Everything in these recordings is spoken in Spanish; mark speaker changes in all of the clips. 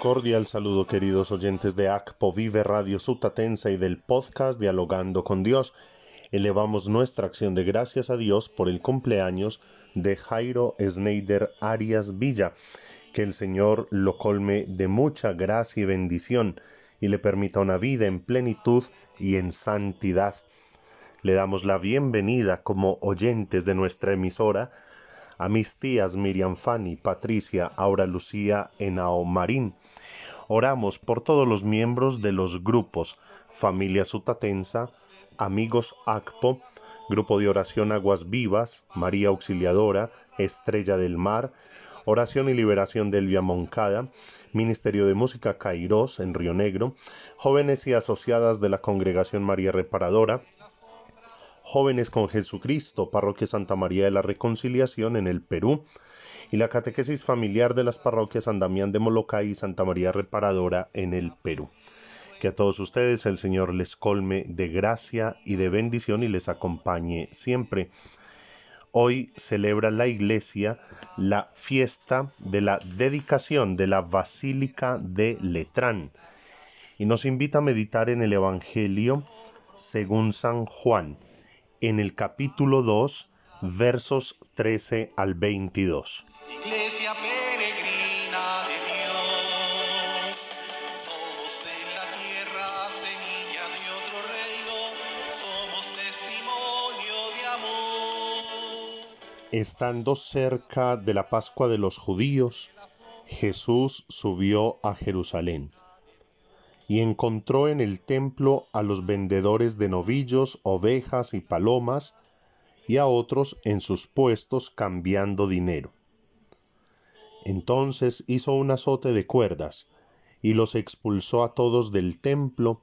Speaker 1: Cordial saludo queridos oyentes de ACPO Vive Radio Sutatensa y del podcast Dialogando con Dios. Elevamos nuestra acción de gracias a Dios por el cumpleaños de Jairo Sneider Arias Villa. Que el Señor lo colme de mucha gracia y bendición y le permita una vida en plenitud y en santidad. Le damos la bienvenida como oyentes de nuestra emisora a mis tías Miriam Fanny, Patricia, Aura Lucía, Enao Marín. Oramos por todos los miembros de los grupos Familia Sutatensa, Amigos ACPO, Grupo de Oración Aguas Vivas, María Auxiliadora, Estrella del Mar, Oración y Liberación del Via Moncada, Ministerio de Música Cairós en Río Negro, Jóvenes y Asociadas de la Congregación María Reparadora, Jóvenes con Jesucristo, Parroquia Santa María de la Reconciliación en el Perú, y la catequesis familiar de las parroquias San Damián de Molocay y Santa María Reparadora en el Perú. Que a todos ustedes el Señor les colme de gracia y de bendición y les acompañe siempre. Hoy celebra la Iglesia la fiesta de la dedicación de la Basílica de Letrán y nos invita a meditar en el Evangelio según San Juan en el capítulo 2, versos 13 al 22. Iglesia peregrina de Dios, somos en la tierra semilla de otro reino, somos testimonio de amor. Estando cerca de la Pascua de los judíos, Jesús subió a Jerusalén y encontró en el templo a los vendedores de novillos, ovejas y palomas, y a otros en sus puestos cambiando dinero. Entonces hizo un azote de cuerdas, y los expulsó a todos del templo,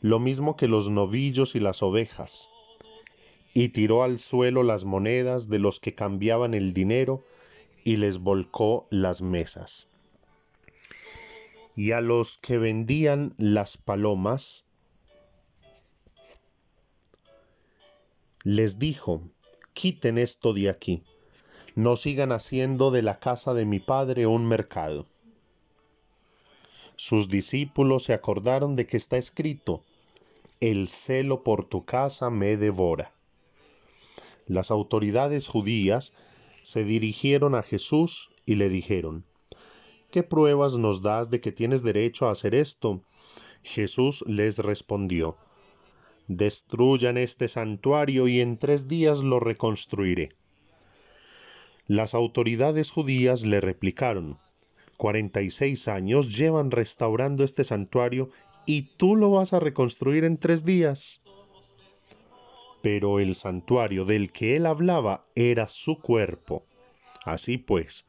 Speaker 1: lo mismo que los novillos y las ovejas, y tiró al suelo las monedas de los que cambiaban el dinero, y les volcó las mesas y a los que vendían las palomas, les dijo, quiten esto de aquí, no sigan haciendo de la casa de mi padre un mercado. Sus discípulos se acordaron de que está escrito, el celo por tu casa me devora. Las autoridades judías se dirigieron a Jesús y le dijeron, ¿qué pruebas nos das de que tienes derecho a hacer esto? Jesús les respondió, Destruyan este santuario y en tres días lo reconstruiré. Las autoridades judías le replicaron, Cuarenta y seis años llevan restaurando este santuario y tú lo vas a reconstruir en tres días. Pero el santuario del que él hablaba era su cuerpo. Así pues,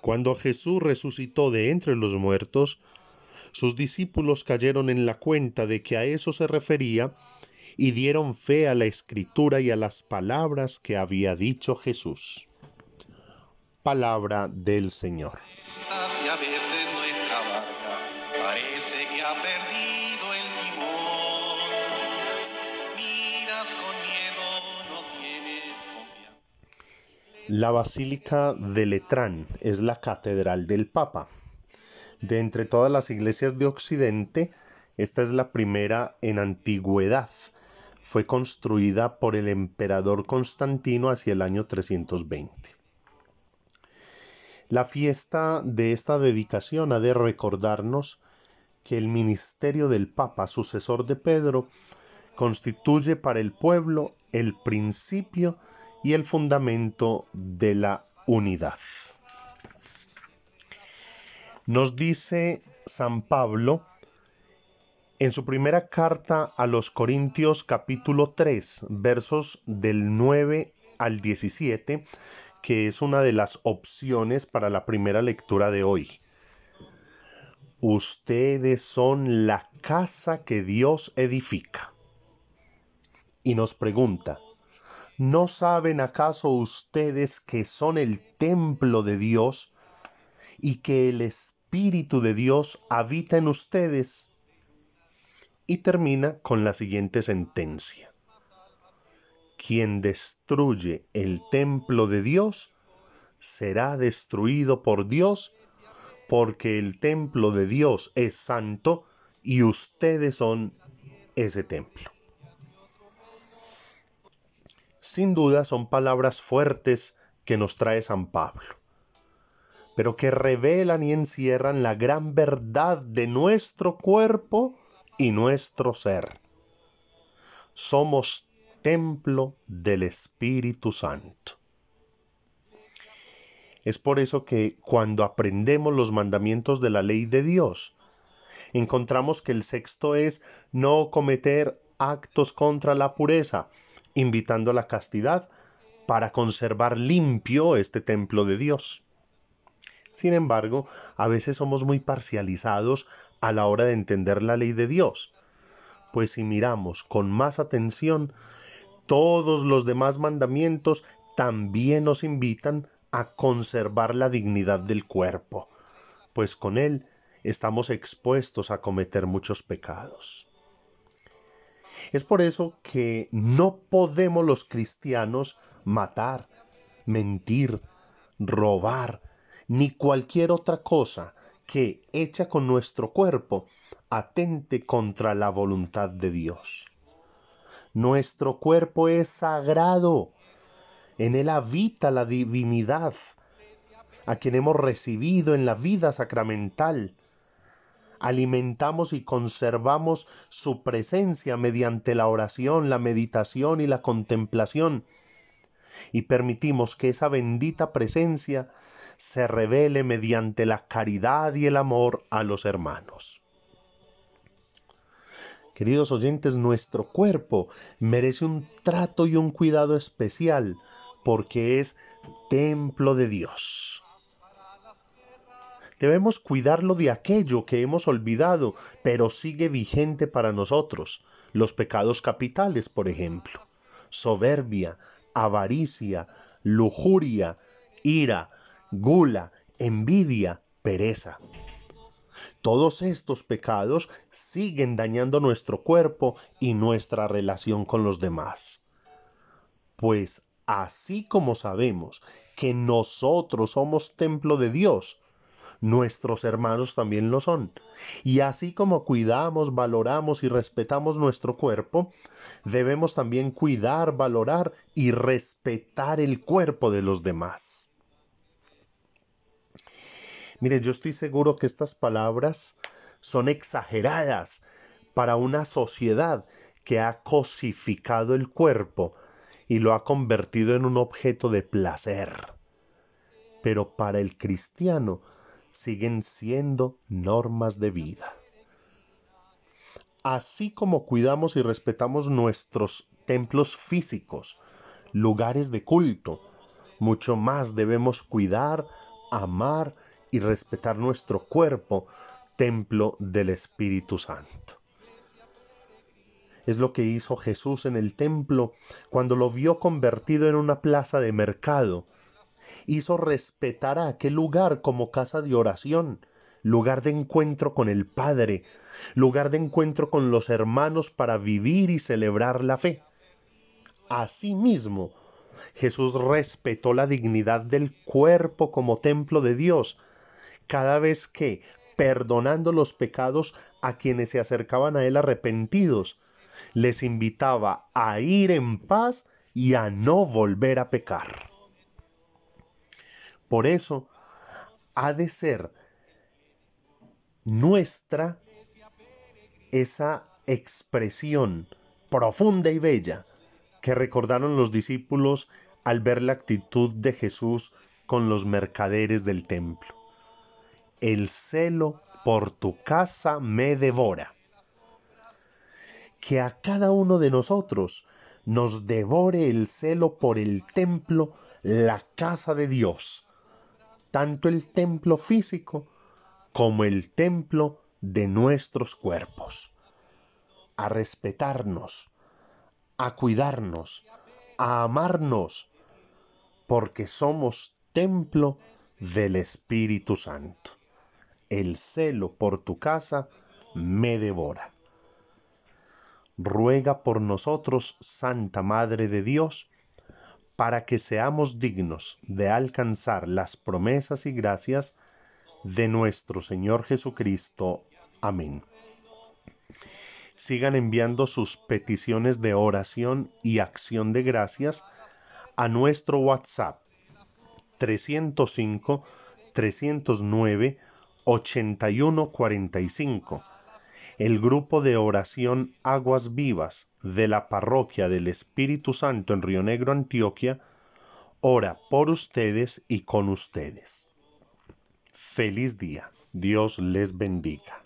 Speaker 1: cuando Jesús resucitó de entre los muertos, sus discípulos cayeron en la cuenta de que a eso se refería y dieron fe a la escritura y a las palabras que había dicho Jesús. Palabra del Señor. La Basílica de Letrán es la catedral del Papa. De entre todas las iglesias de Occidente, esta es la primera en antigüedad. Fue construida por el emperador Constantino hacia el año 320. La fiesta de esta dedicación ha de recordarnos que el ministerio del Papa, sucesor de Pedro, constituye para el pueblo el principio y el fundamento de la unidad. Nos dice San Pablo en su primera carta a los Corintios capítulo 3 versos del 9 al 17, que es una de las opciones para la primera lectura de hoy. Ustedes son la casa que Dios edifica. Y nos pregunta, ¿No saben acaso ustedes que son el templo de Dios y que el Espíritu de Dios habita en ustedes? Y termina con la siguiente sentencia. Quien destruye el templo de Dios será destruido por Dios, porque el templo de Dios es santo y ustedes son ese templo. Sin duda son palabras fuertes que nos trae San Pablo, pero que revelan y encierran la gran verdad de nuestro cuerpo y nuestro ser. Somos templo del Espíritu Santo. Es por eso que cuando aprendemos los mandamientos de la ley de Dios, encontramos que el sexto es no cometer actos contra la pureza, invitando a la castidad para conservar limpio este templo de Dios. Sin embargo, a veces somos muy parcializados a la hora de entender la ley de Dios, pues si miramos con más atención, todos los demás mandamientos también nos invitan a conservar la dignidad del cuerpo, pues con él estamos expuestos a cometer muchos pecados. Es por eso que no podemos los cristianos matar, mentir, robar, ni cualquier otra cosa que, hecha con nuestro cuerpo, atente contra la voluntad de Dios. Nuestro cuerpo es sagrado. En él habita la divinidad, a quien hemos recibido en la vida sacramental alimentamos y conservamos su presencia mediante la oración, la meditación y la contemplación, y permitimos que esa bendita presencia se revele mediante la caridad y el amor a los hermanos. Queridos oyentes, nuestro cuerpo merece un trato y un cuidado especial porque es templo de Dios. Debemos cuidarlo de aquello que hemos olvidado, pero sigue vigente para nosotros. Los pecados capitales, por ejemplo. Soberbia, avaricia, lujuria, ira, gula, envidia, pereza. Todos estos pecados siguen dañando nuestro cuerpo y nuestra relación con los demás. Pues así como sabemos que nosotros somos templo de Dios, nuestros hermanos también lo son. Y así como cuidamos, valoramos y respetamos nuestro cuerpo, debemos también cuidar, valorar y respetar el cuerpo de los demás. Mire, yo estoy seguro que estas palabras son exageradas para una sociedad que ha cosificado el cuerpo y lo ha convertido en un objeto de placer. Pero para el cristiano siguen siendo normas de vida. Así como cuidamos y respetamos nuestros templos físicos, lugares de culto, mucho más debemos cuidar, amar y respetar nuestro cuerpo, templo del Espíritu Santo. Es lo que hizo Jesús en el templo cuando lo vio convertido en una plaza de mercado hizo respetar a aquel lugar como casa de oración, lugar de encuentro con el Padre, lugar de encuentro con los hermanos para vivir y celebrar la fe. Asimismo, Jesús respetó la dignidad del cuerpo como templo de Dios, cada vez que, perdonando los pecados a quienes se acercaban a Él arrepentidos, les invitaba a ir en paz y a no volver a pecar. Por eso ha de ser nuestra esa expresión profunda y bella que recordaron los discípulos al ver la actitud de Jesús con los mercaderes del templo. El celo por tu casa me devora. Que a cada uno de nosotros nos devore el celo por el templo, la casa de Dios, tanto el templo físico como el templo de nuestros cuerpos, a respetarnos, a cuidarnos, a amarnos, porque somos templo del Espíritu Santo. El celo por tu casa me devora. Ruega por nosotros, Santa Madre de Dios, para que seamos dignos de alcanzar las promesas y gracias de nuestro Señor Jesucristo. Amén. Sigan enviando sus peticiones de oración y acción de gracias a nuestro WhatsApp 305 309 8145. El grupo de oración Aguas Vivas de la Parroquia del Espíritu Santo en Río Negro, Antioquia, ora por ustedes y con ustedes. Feliz día. Dios les bendiga.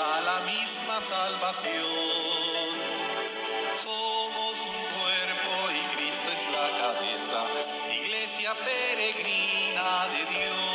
Speaker 2: A la misma salvación. Somos un cuerpo y Cristo es la cabeza, iglesia peregrina de Dios.